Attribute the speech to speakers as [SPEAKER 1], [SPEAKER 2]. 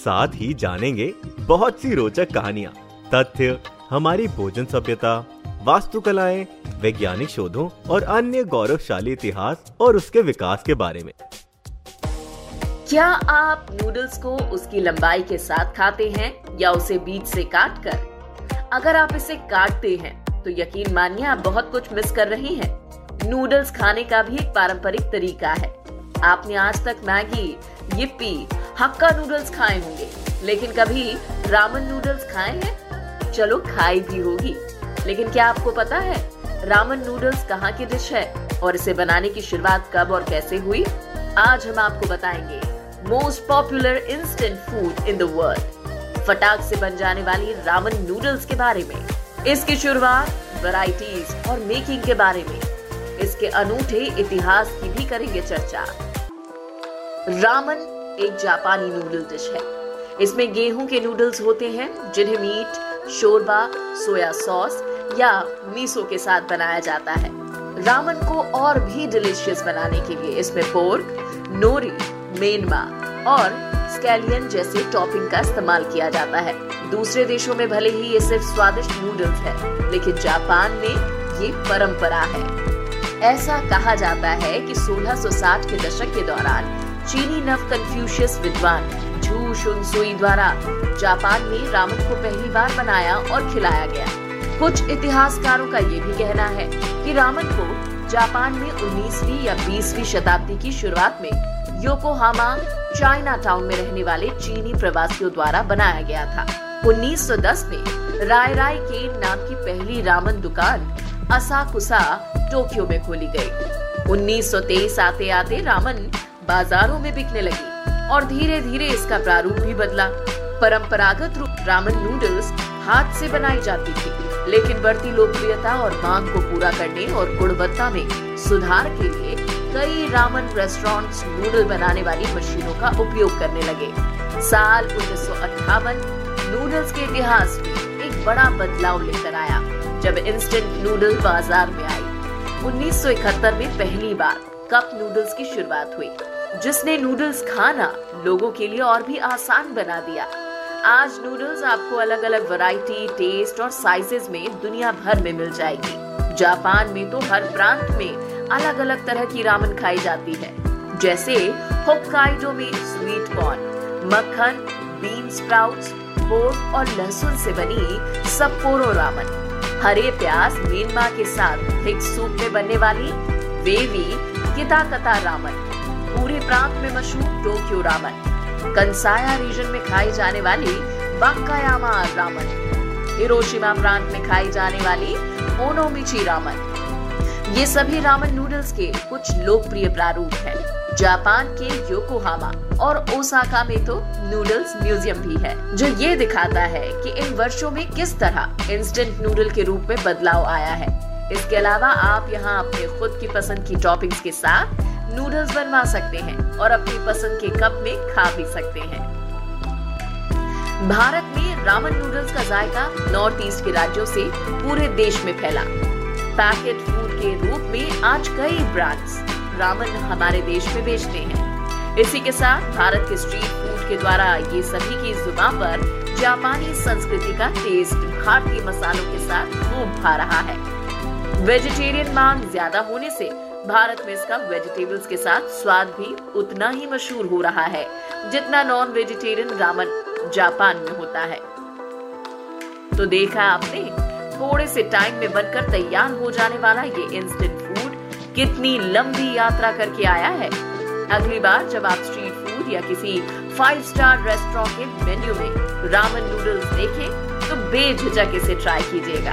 [SPEAKER 1] साथ ही जानेंगे बहुत सी रोचक कहानियाँ तथ्य हमारी भोजन सभ्यता वास्तुकलाएँ वैज्ञानिक शोधों और अन्य गौरवशाली इतिहास और उसके विकास के बारे में।
[SPEAKER 2] क्या आप नूडल्स को उसकी लंबाई के साथ खाते हैं या उसे बीच से काट कर अगर आप इसे काटते हैं तो यकीन मानिए आप बहुत कुछ मिस कर रहे हैं। नूडल्स खाने का भी एक पारंपरिक तरीका है। आपने आज तक मैगी yippee, हक्का नूडल्स खाए होंगे। लेकिन कभी रामन नूडल्स खाए हैं? चलो खाई भी होगी। लेकिन क्या आपको पता है रामन नूडल्स कहाँ की डिश है और इसे बनाने की शुरुआत कब और कैसे हुई? आज हम आपको बताएँगे। Most popular instant food in the world फटाक से बन जाने वाली रामन नूडल्स के बारे में। इसकी शुरुआत वैरायटीज और मेकिंग के बारे में। इसके अनूठे इतिहास की भी करेंगे चर्चा। रामन एक जापानी नूडल डिश है। इसमें गेहूँ के नूडल्स होते हैं, जिन्हें मीट शोरबा, सोया सॉस या मीसो के साथ बनाया जाता है। रामन को और भी डिलीशियस बनाने के लिए इसमें पोर्क नोरी मेनमा और स्कैलियन जैसे टॉपिंग का इस्तेमाल किया जाता है। दूसरे देशों में भले ही ये सिर्फ़ स्वादिष्ट नूडल्स है, लेकिन जापान में ये परंपरा है। ऐसा कहा जाता है कि 1660 के दशक के दौरान चीनी नव कन्फ्यूशियस विद्वान झू शुनसुई द्वारा जापान में रामन को पहली बार बनाया और खिलाया गया। कुछ इतिहासकारों का ये भी कहना है कि रामन को जापान में 19वीं या 20वीं शताब्दी की शुरुआत में योकोहामा चाइना टाउन में रहने वाले चीनी प्रवासियों द्वारा बनाया गया था। 1910 में राय राय के नाम की पहली रामन दुकान असाकुसा, टोक्यो में खोली गई। 1923 आते आते रामन बाजारों में बिकने लगी और धीरे धीरे इसका प्रारूप भी बदला। परंपरागत रूप रामन नूडल्स हाथ से बनाई जाती थी, लेकिन बढ़ती लोकप्रियता और मांग को पूरा करने और गुणवत्ता में सुधार के लिए कई रामन रेस्टोरेंट्स नूडल बनाने वाली मशीनों का उपयोग करने लगे। साल उन्नीस सौ अट्ठावन नूडल्स के इतिहास में एक बड़ा बदलाव लेकर आया, जब इंस्टेंट नूडल बाज़ार में आई। 1971 में पहली बार कप नूडल्स की शुरुआत हुई। जिसने नूडल्स खाना लोगों के लिए और भी आसान बना दिया। आज नूडल्स आपको अलग अलग वैरायटी, टेस्ट और साइजेस में दुनिया भर में मिल जाएगी। जापान में तो हर प्रांत में अलग अलग तरह की रामन खाई जाती है। जैसे में स्वीट कॉर्न मक्खन बीन स्प्राउट्स पोर्क और लहसुन से बनी सप्पोरो रामन। हरे प्याज मीनमा के साथ थिक सूप में बनने वाली वेवी किता कता रामन। पूरे प्रांत में मशहूर टोक्यो रामन कंसाया रीजन में खाई जाने वाली बाकायामा रामन हिरोशिमा प्रांत में खाई जाने वाली ओनोमिची रामन ये सभी रामन नूडल्स के कुछ लोकप्रिय प्रारूप हैं। जापान के योकोहामा और ओसाका में तो नूडल्स म्यूज़ियम भी है, जो ये दिखाता है कि इन वर्षों में किस तरह इंस्टेंट नूडल के रूप में बदलाव आया है। इसके अलावा आप यहाँ अपने खुद की पसंद की टॉपिंग्स के साथ नूडल्स बनवा सकते हैं और अपनी पसंद के कप में खा भी सकते हैं। भारत में रामन नूडल्स का जायका नॉर्थ ईस्ट के राज्यों से पूरे देश में फैला। पैकेट फ़ूड के रूप में आज कई ब्रांड्स रामन हमारे देश में बेचते हैं। इसी के साथ भारत के स्ट्रीट फ़ूड के द्वारा ये सभी की जुबा पर जापानी संस्कृति का टेस्ट भारतीय मसालों के साथ खूब भा रहा है। वेजिटेरियन मांग ज़्यादा होने से भारत में इसका वेजिटेबल्स के साथ स्वाद भी उतना ही मशहूर हो रहा है, जितना नॉन वेजिटेरियन रामन जापान में होता है। तो देखा आपने, थोड़े से टाइम में बनकर तैयार हो जाने वाला ये इंस्टेंट फ़ूड कितनी लंबी यात्रा करके आया है। अगली बार जब आप स्ट्रीट फ़ूड या किसी फाइव स्टार रेस्टोरेंट के मेन्यू में रामन नूडल्स देखें तो बेझिझक इसे ट्राई कीजिएगा।